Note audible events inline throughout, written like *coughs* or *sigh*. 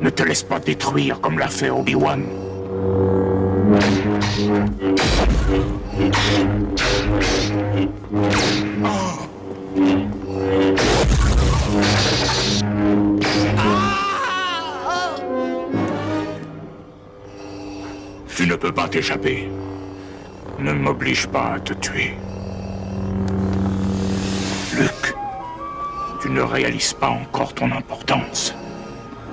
Ne te laisse pas détruire comme l'a fait Obi-Wan. Tu ne peux pas t'échapper. Ne m'oblige pas à te tuer. Tu ne réalises pas encore ton importance.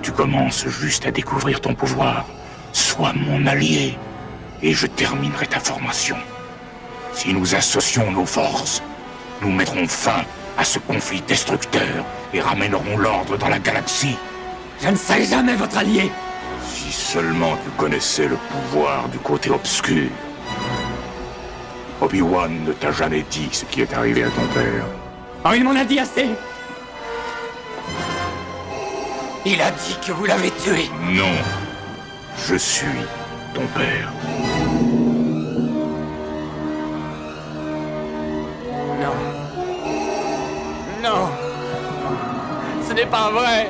Tu commences juste à découvrir ton pouvoir. Sois mon allié et je terminerai ta formation. Si nous associons nos forces, nous mettrons fin à ce conflit destructeur et ramènerons l'ordre dans la galaxie. Je ne serai jamais votre allié. Si seulement tu connaissais le pouvoir du côté obscur. Obi-Wan ne t'a jamais dit ce qui est arrivé à ton père. Oh, il m'en a dit assez. Il a dit que vous l'avez tué. Non. Je suis ton père. Non. Non. Ce n'est pas vrai.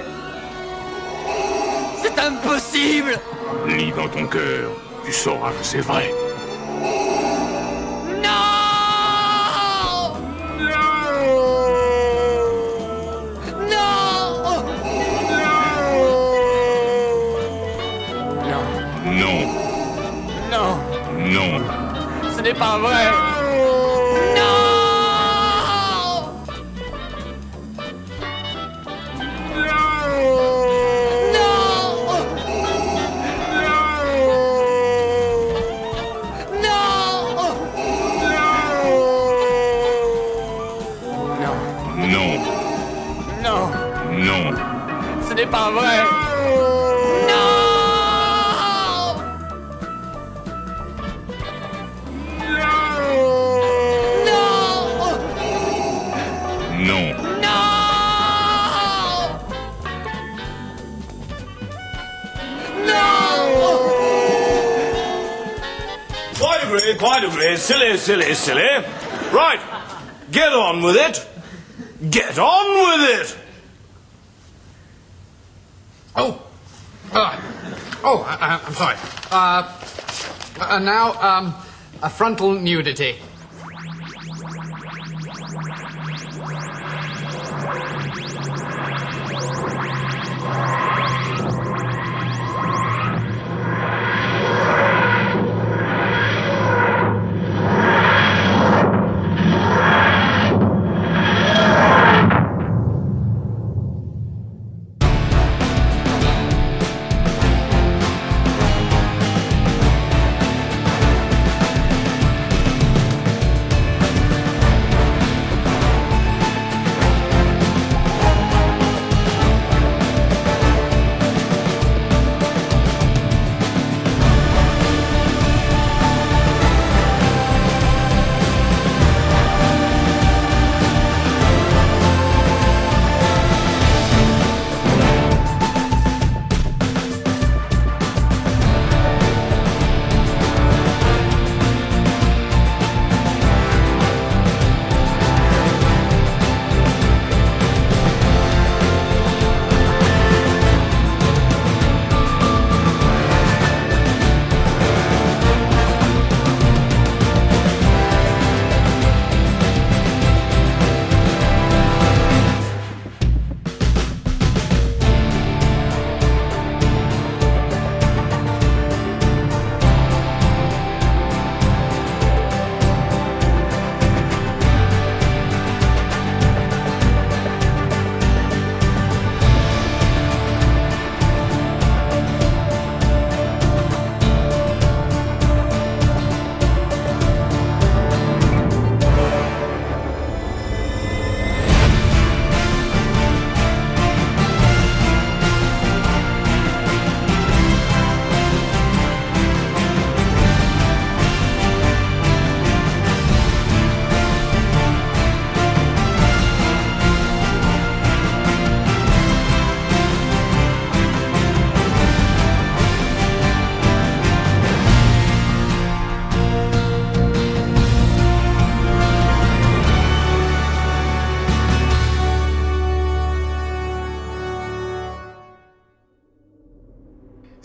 C'est impossible. Lis dans ton cœur. Tu sauras que c'est vrai. Ce Silly, silly. Right. Get on with it. Get on with it. Oh, uh, oh, I, I'm sorry. Uh, uh, now, um, a frontal nudity.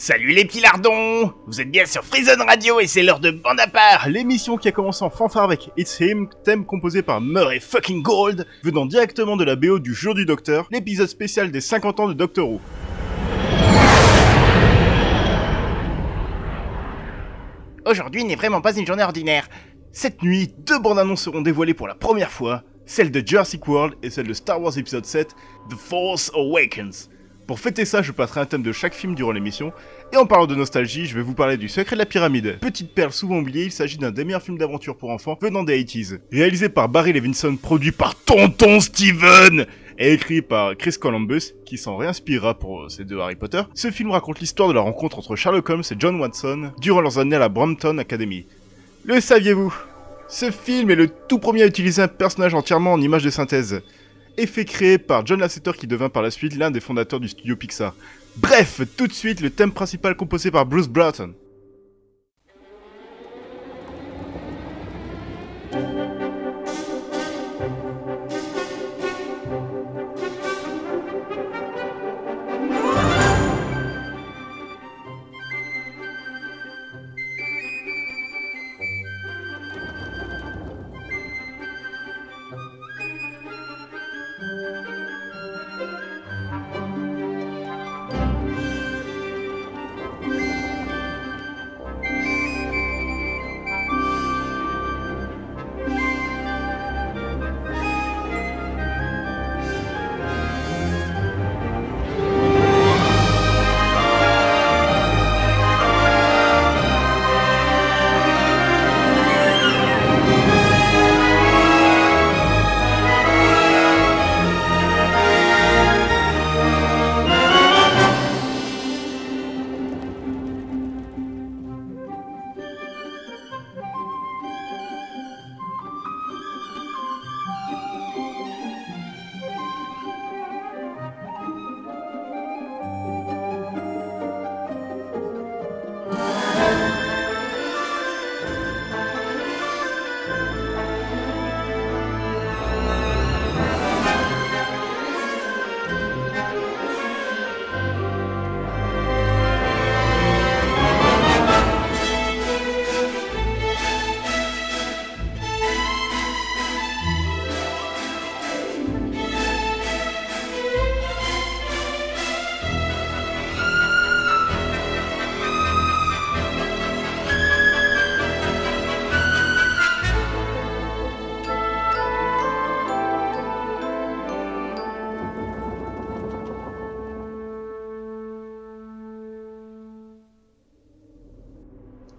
Salut les petits lardons Vous êtes bien sur Freezone Radio et c'est l'heure de Bande à part, l'émission qui a commencé en fanfare avec It's Him, thème composé par Murray fucking Gold, venant directement de la BO du Jour du Docteur, l'épisode spécial des 50 ans de Doctor Who. Aujourd'hui n'est vraiment pas une journée ordinaire. Cette nuit, deux bandes annonces seront dévoilées pour la première fois, celle de Jurassic World et celle de Star Wars épisode 7, The Force Awakens. Pour fêter ça, je passerai un thème de chaque film durant l'émission, et en parlant de nostalgie, je vais vous parler du Secret de la Pyramide. Petite perle souvent oubliée, il s'agit d'un des meilleurs films d'aventure pour enfants venant des 80s. Réalisé par Barry Levinson, produit par Tonton Steven et écrit par Chris Columbus, qui s'en réinspirera pour ces deux Harry Potter, ce film raconte l'histoire de la rencontre entre Sherlock Holmes et John Watson durant leurs années à la Brompton Academy. Le saviez-vous? Ce film est le tout premier à utiliser un personnage entièrement en image de synthèse effet créé par John Lasseter qui devint par la suite l'un des fondateurs du studio Pixar. Bref, tout de suite le thème principal composé par Bruce Broughton.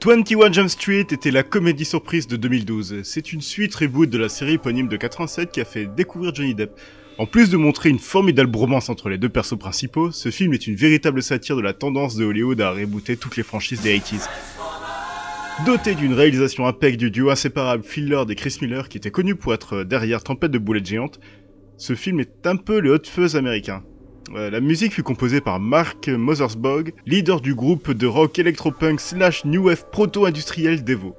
21 Jump Street était la comédie surprise de 2012. C'est une suite reboot de la série éponyme de 87 qui a fait découvrir Johnny Depp. En plus de montrer une formidable bromance entre les deux persos principaux, ce film est une véritable satire de la tendance de Hollywood à rebooter toutes les franchises des 80s. Doté d'une réalisation impec du duo inséparable Phil Lord et Chris Miller qui était connu pour être derrière Tempête de boulettes géantes, ce film est un peu le hot fuzz américain. Euh, la musique fut composée par Mark Mothersbaugh, leader du groupe de rock electropunk slash new wave proto-industriel Devo.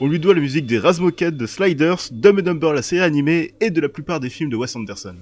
On lui doit la musique des Razmoket, de Sliders, Dumb and Dumber la série animée et de la plupart des films de Wes Anderson.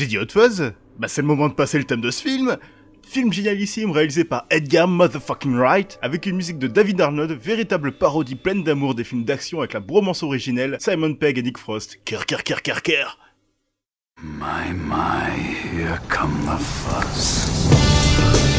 J'ai dit Hot Fuzz Bah c'est le moment de passer le thème de ce film Film génialissime réalisé par Edgar Motherfucking Wright, avec une musique de David Arnold, véritable parodie pleine d'amour des films d'action avec la bromance originelle, Simon Pegg et Nick Frost. Ker ker ker ker ker My, my, here come the fuzz.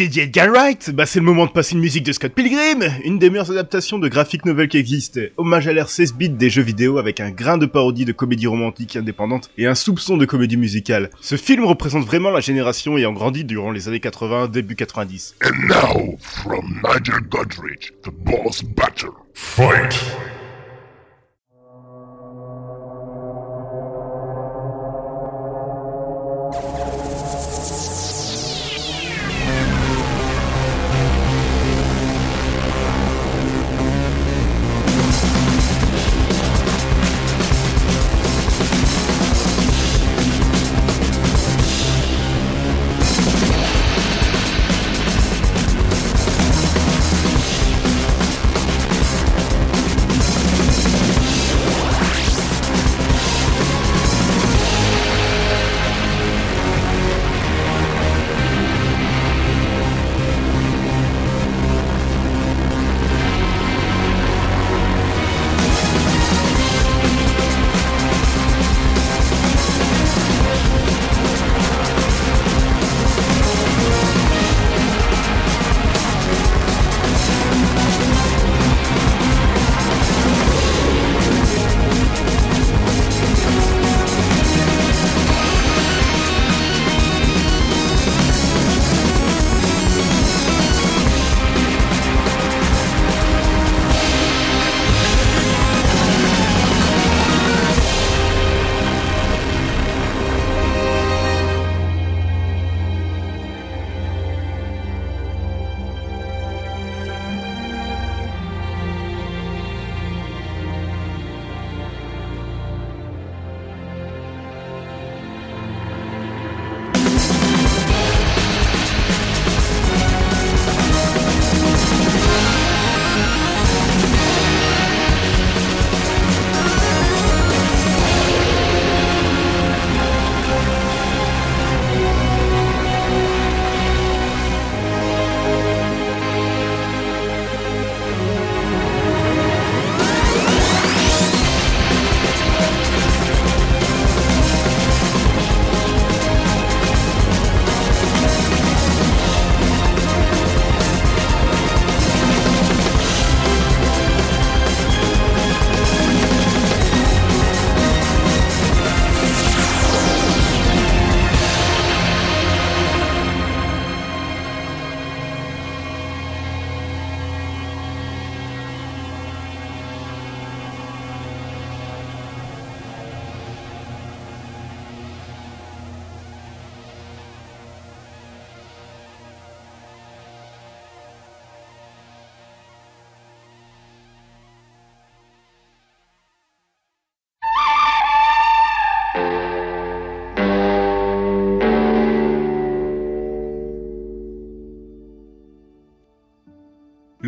J'ai Edgar Wright Bah c'est le moment de passer une musique de Scott Pilgrim Une des meilleures adaptations de graphic novel qui existe. Hommage à l'ère 16 bits des jeux vidéo avec un grain de parodie de comédie romantique indépendante et un soupçon de comédie musicale. Ce film représente vraiment la génération ayant grandi durant les années 80, début 90. And now, from Nigel Godrich, the boss battle. Fight!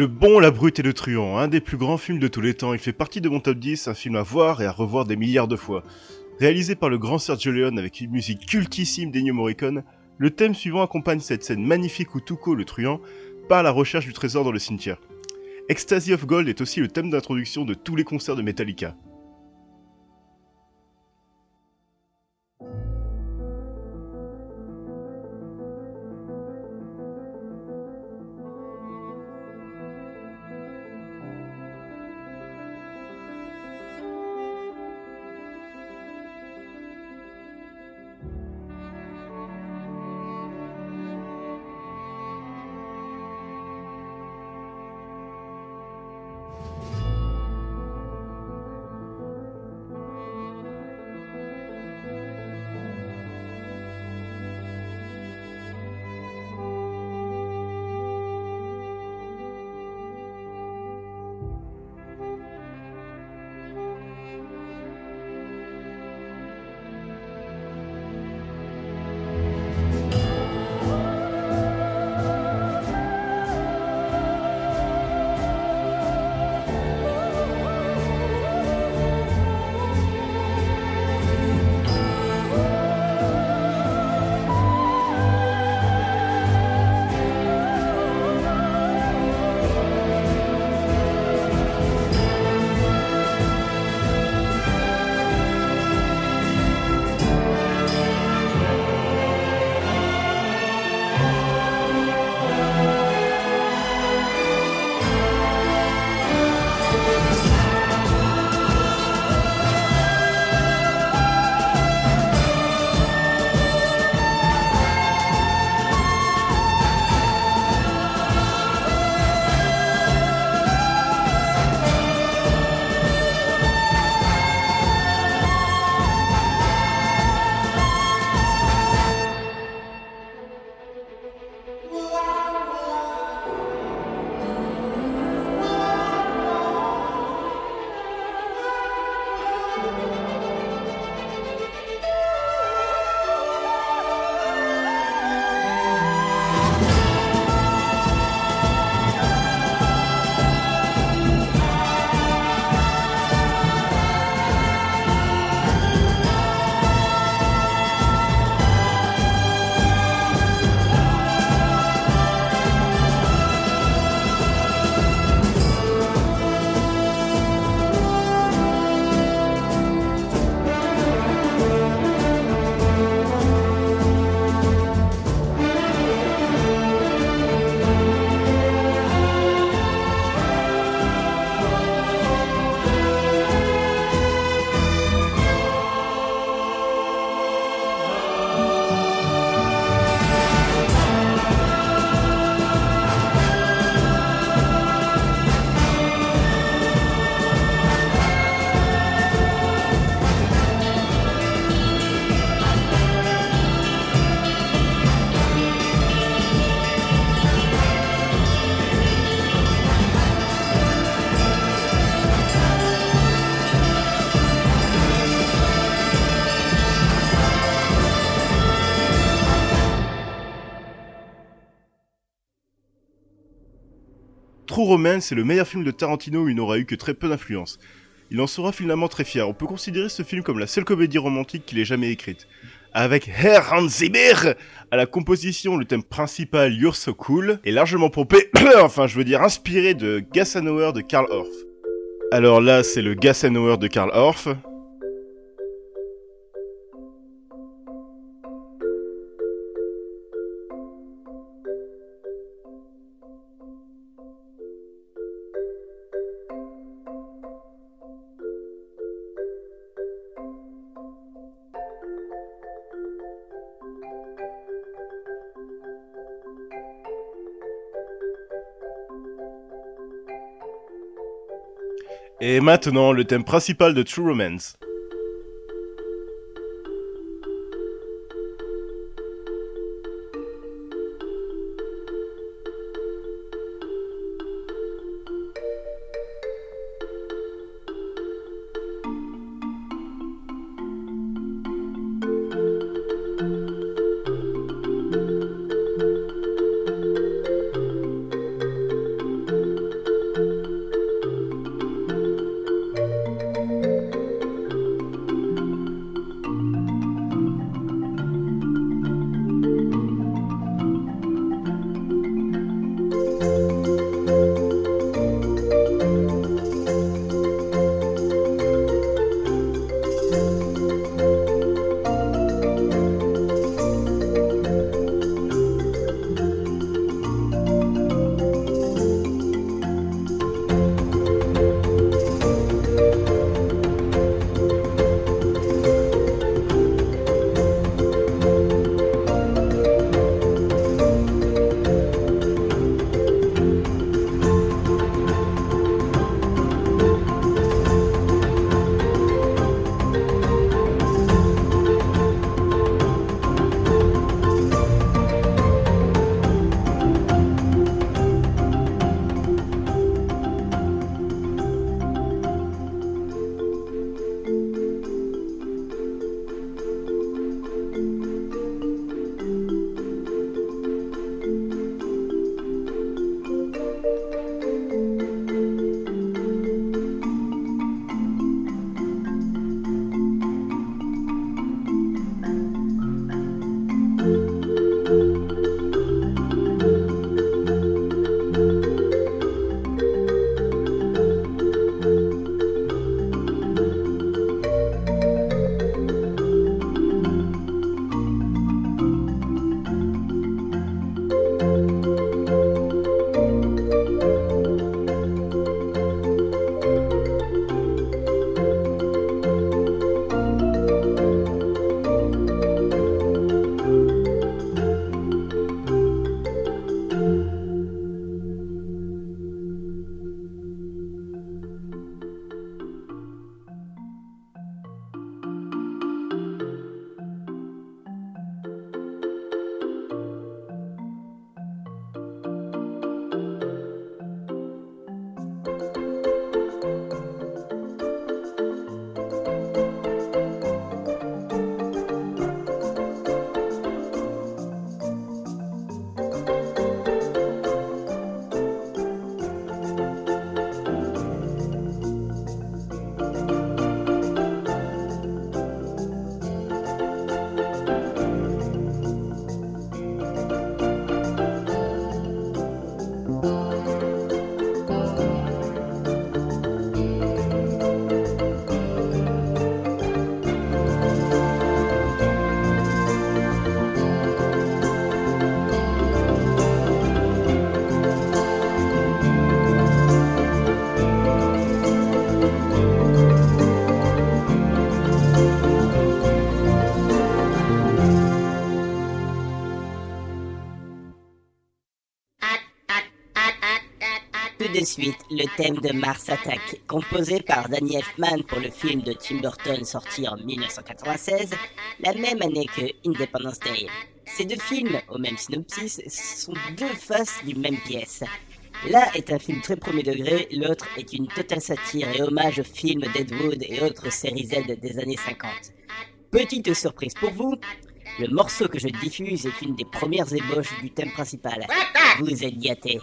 Le bon, la brute et le truand, un des plus grands films de tous les temps, il fait partie de mon top 10, un film à voir et à revoir des milliards de fois. Réalisé par le grand Sergio Leone avec une musique cultissime d'Ennio Morricone, le thème suivant accompagne cette scène magnifique où Tuco, le truand, part à la recherche du trésor dans le cimetière. Ecstasy of Gold est aussi le thème d'introduction de tous les concerts de Metallica. True Romance est le meilleur film de Tarantino où il n'aura eu que très peu d'influence. Il en sera finalement très fier. On peut considérer ce film comme la seule comédie romantique qu'il ait jamais écrite. Avec Herr Hans Zimmer à la composition, le thème principal You're So Cool est largement pompé, *coughs* enfin je veux dire inspiré de Gas and Hour de Karl Orff. Alors là, c'est le Gas and Hour de Karl Orff. Et maintenant, le thème principal de True Romance. De suite le thème de Mars Attack, composé par Danny Elfman pour le film de Tim Burton sorti en 1996, la même année que Independence Day. Ces deux films, au même synopsis, sont deux faces d'une même pièce. L'un est un film très premier degré, l'autre est une totale satire et hommage aux films Deadwood et autres séries Z des années 50. Petite surprise pour vous, le morceau que je diffuse est une des premières ébauches du thème principal. Vous êtes gâtés.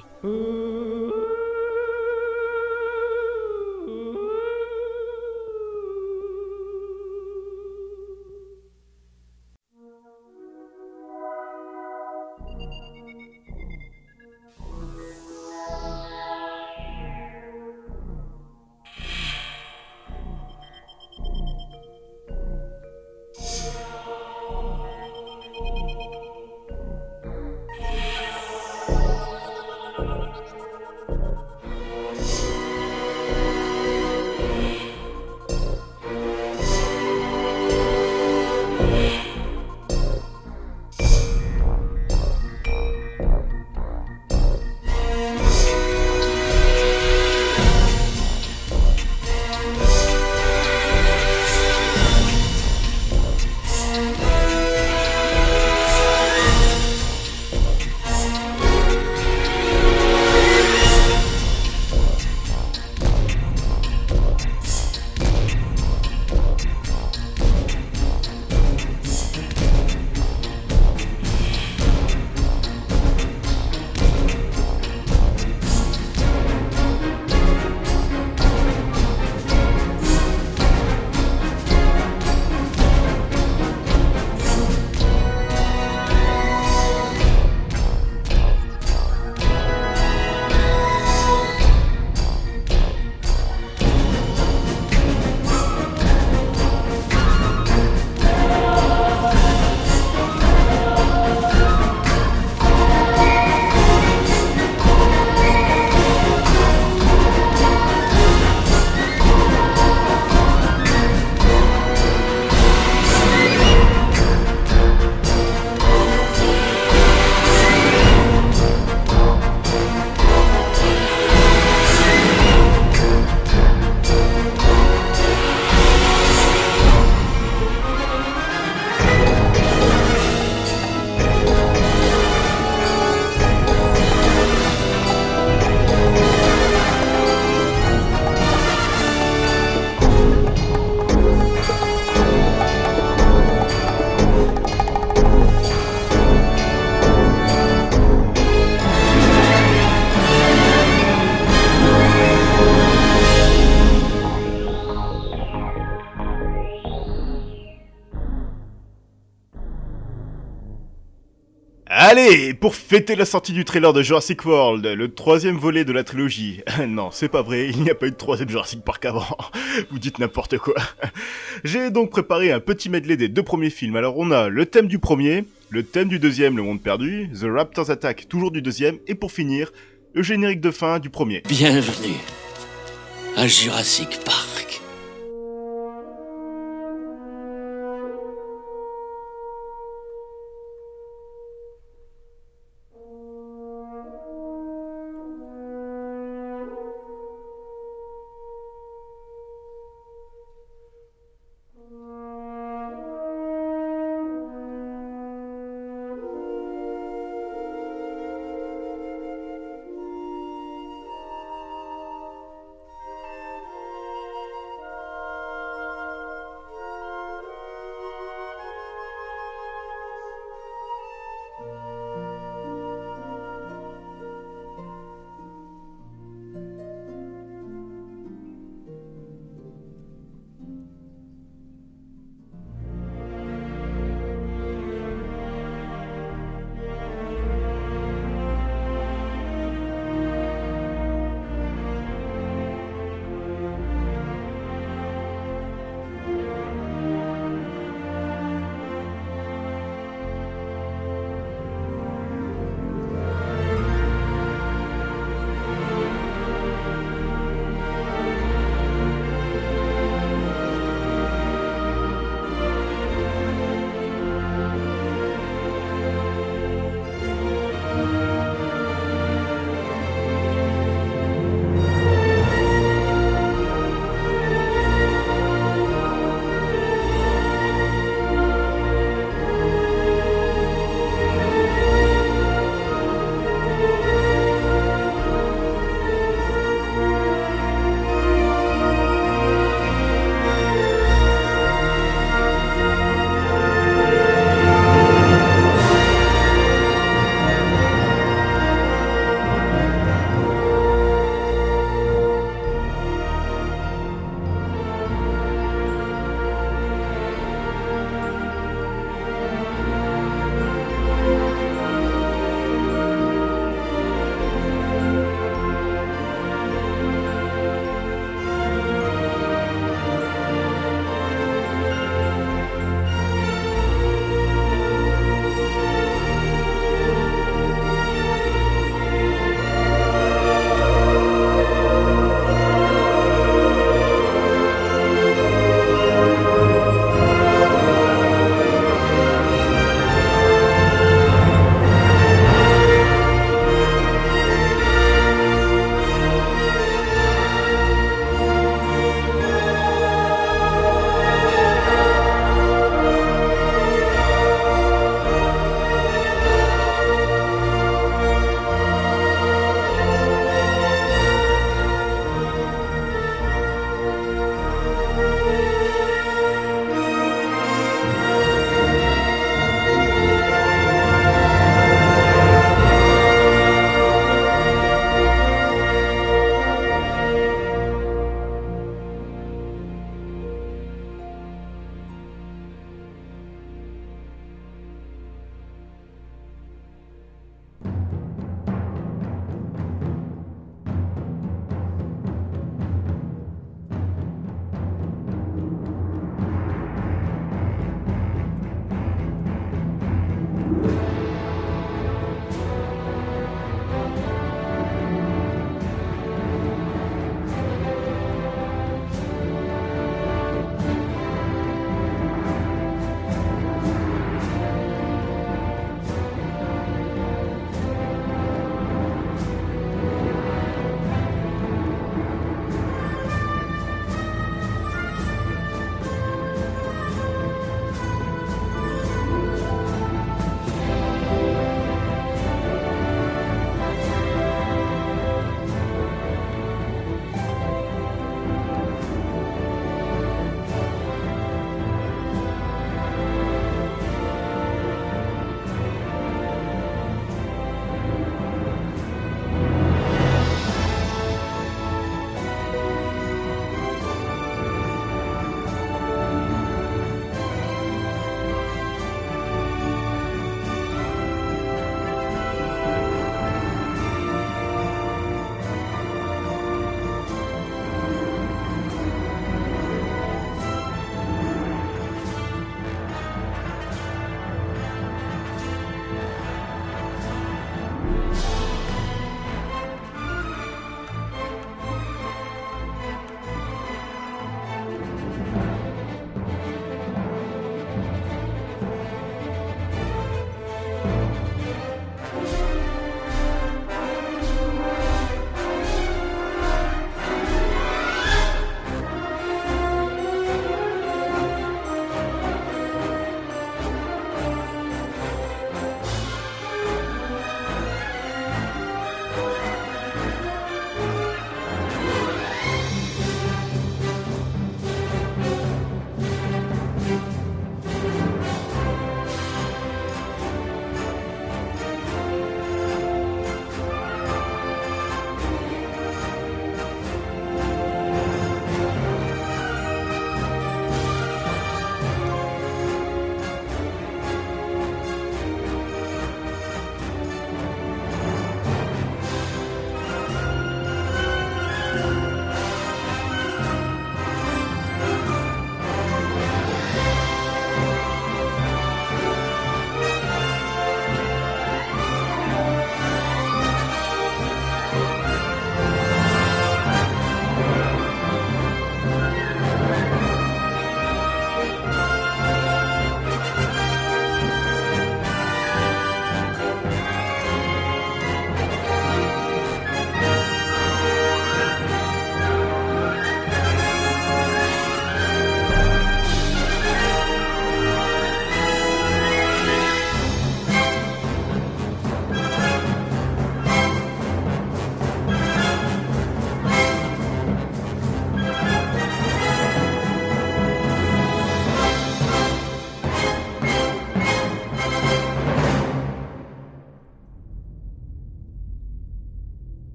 Allez, pour fêter la sortie du trailer de Jurassic World, le troisième volet de la trilogie. *laughs* non, c'est pas vrai, il n'y a pas eu de troisième Jurassic Park avant. *laughs* Vous dites n'importe quoi. *laughs* J'ai donc préparé un petit medley des deux premiers films. Alors on a le thème du premier, le thème du deuxième, Le Monde Perdu, The Raptors Attack, toujours du deuxième, et pour finir, le générique de fin du premier. Bienvenue à Jurassic Park.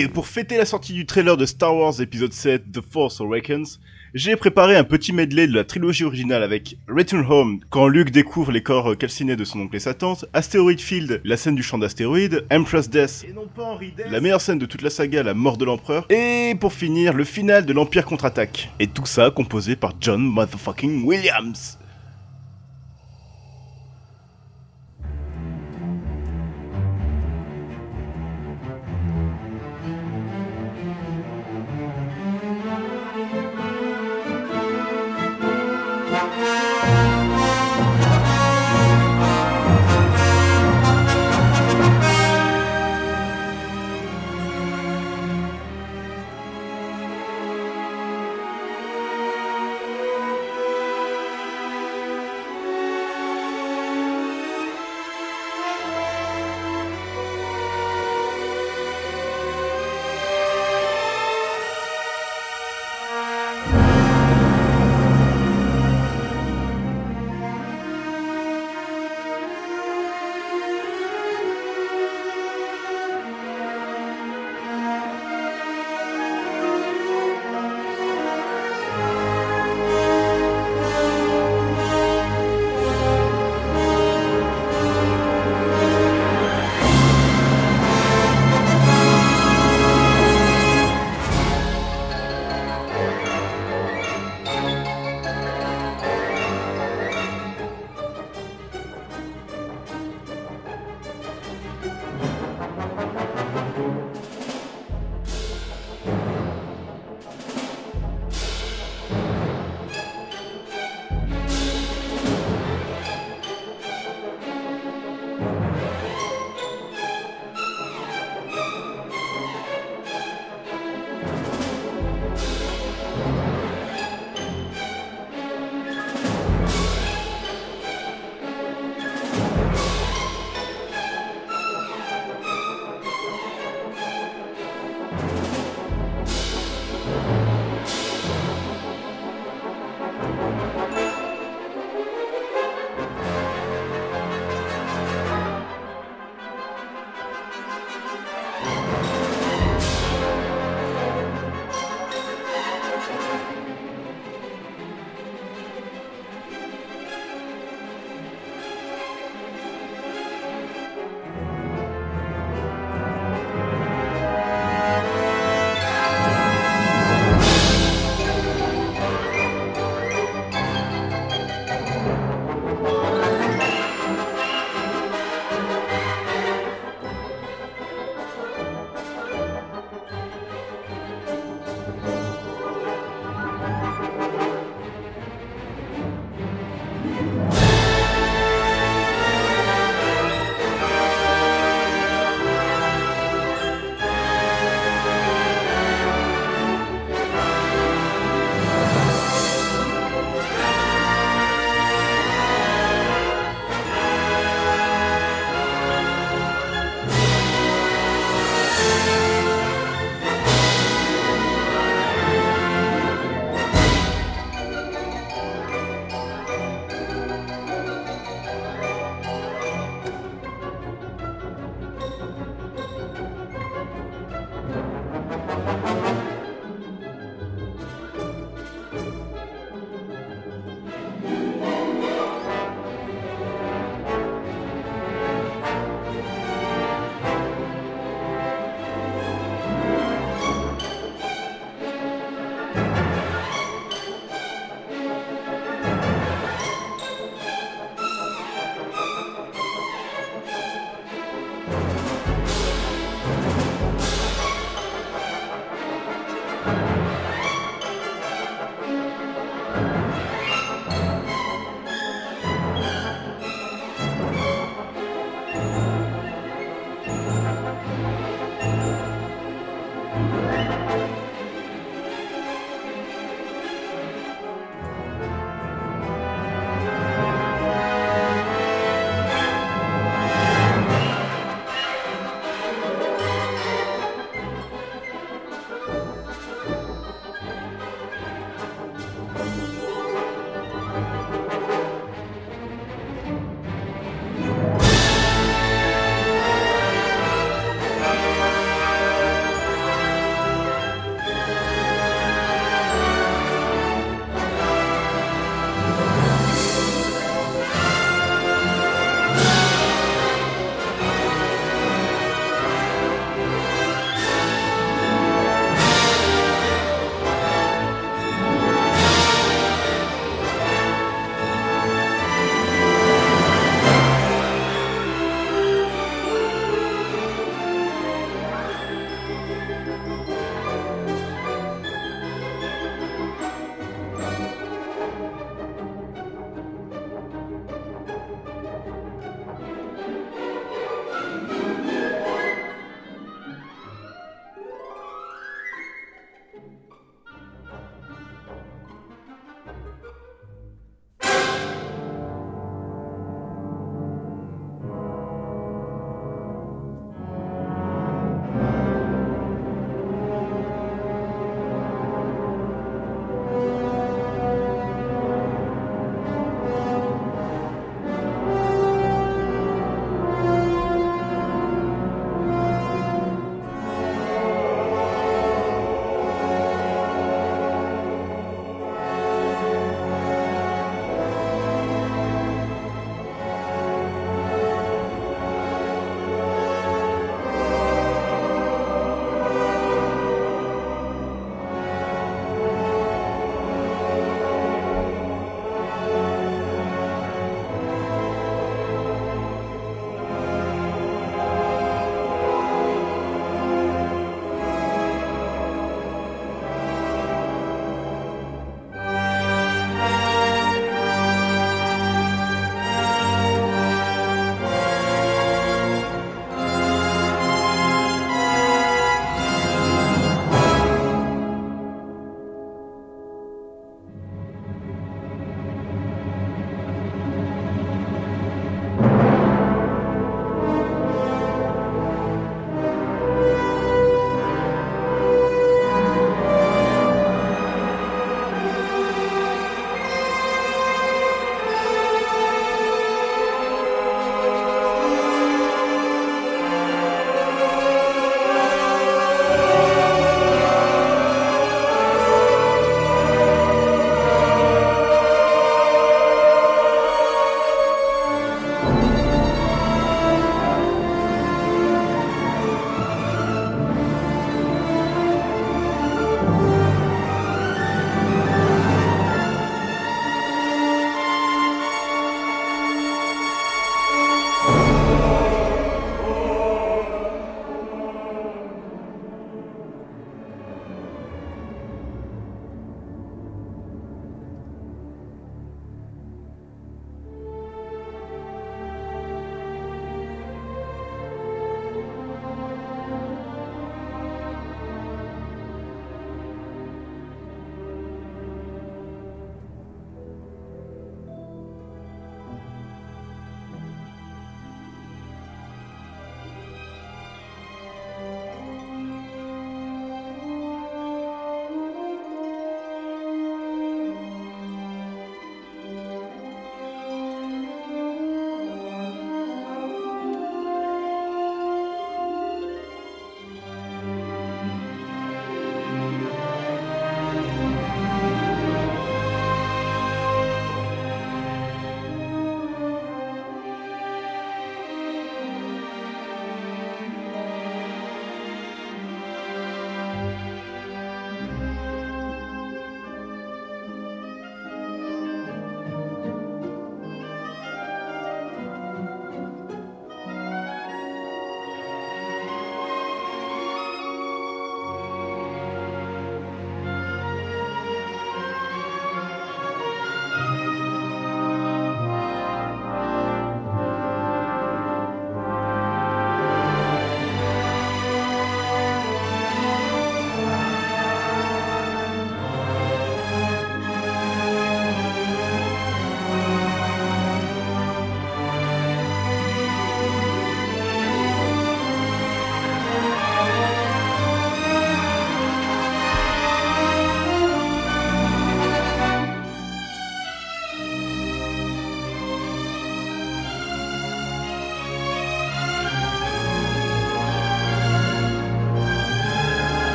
Allez, pour fêter la sortie du trailer de Star Wars épisode 7 The Force Awakens, j'ai préparé un petit medley de la trilogie originale avec Return Home, quand Luke découvre les corps calcinés de son oncle et sa tante, Asteroid Field, la scène du champ d'astéroïdes, Empress Death, la meilleure scène de toute la saga, la mort de l'empereur, et pour finir, le final de l'Empire contre-attaque. Et tout ça composé par John Motherfucking Williams.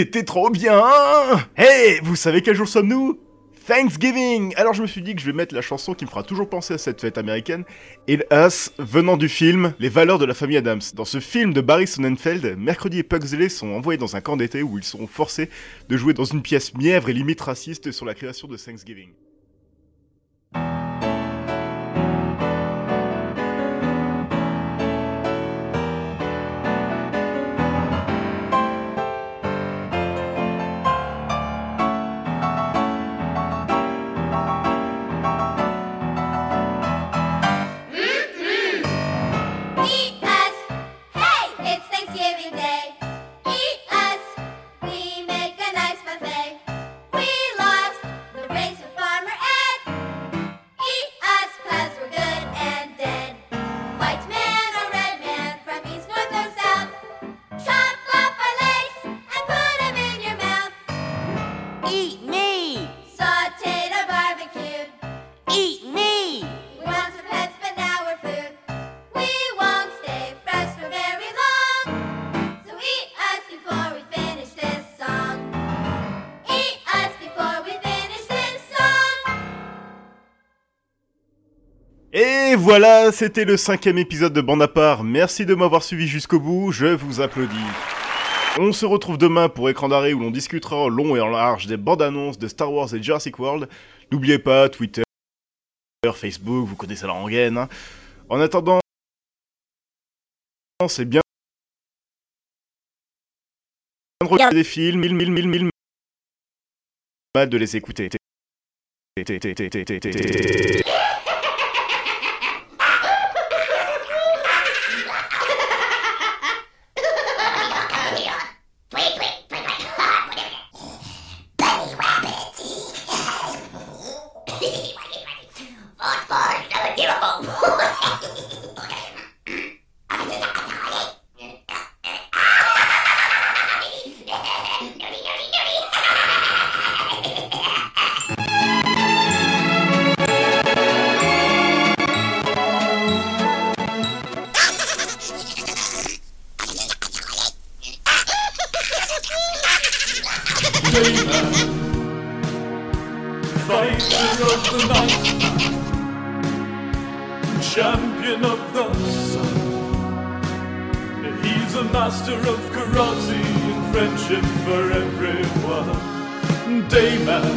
C'était trop bien Hey, vous savez quel jour sommes-nous? Thanksgiving Alors je me suis dit que je vais mettre la chanson qui me fera toujours penser à cette fête américaine, It Us, venant du film Les valeurs de la famille Adams. Dans ce film de Barry Sonnenfeld, Mercredi et Pugsley sont envoyés dans un camp d'été où ils seront forcés de jouer dans une pièce mièvre et limite raciste sur la création de Thanksgiving. Voilà, c'était le cinquième épisode de Bande à part. Merci de m'avoir suivi jusqu'au bout, je vous applaudis. On se retrouve demain pour Écran d'arrêt où l'on discutera long et en large des bandes annonces de Star Wars et Jurassic World. N'oubliez pas, Twitter, Facebook, vous connaissez la rengaine. hein. En attendant, c'est bien de regarder des films, mille, mille, mille, mille, mal de les écouter. Fighter of the night, champion of the sun. He's a master of karate and friendship for everyone. Dayman,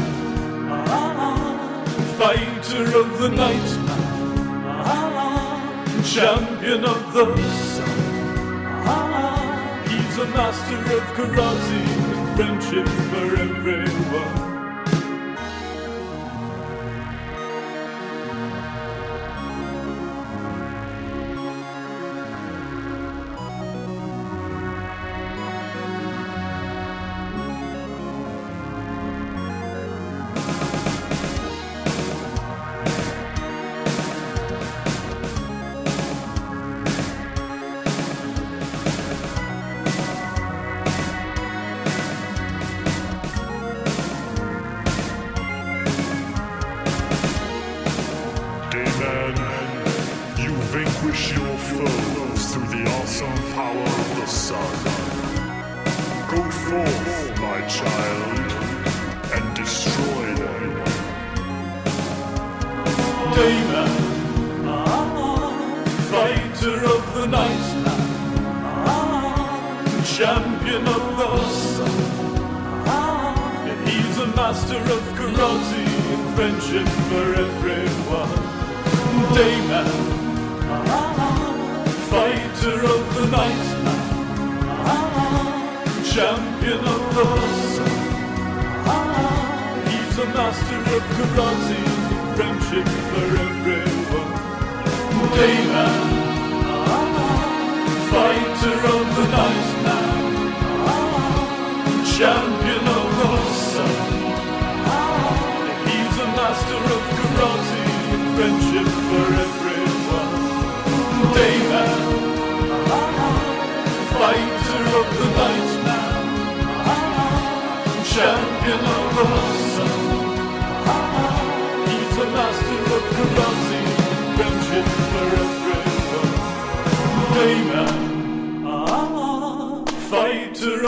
fighter of the night, champion of the sun. He's a master of karate friendship for everyone.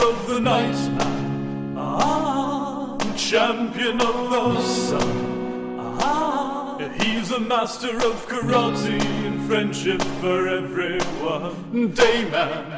of the night, ah, champion of the sun. Ah, he's a master of karate and friendship for everyone. Dayman.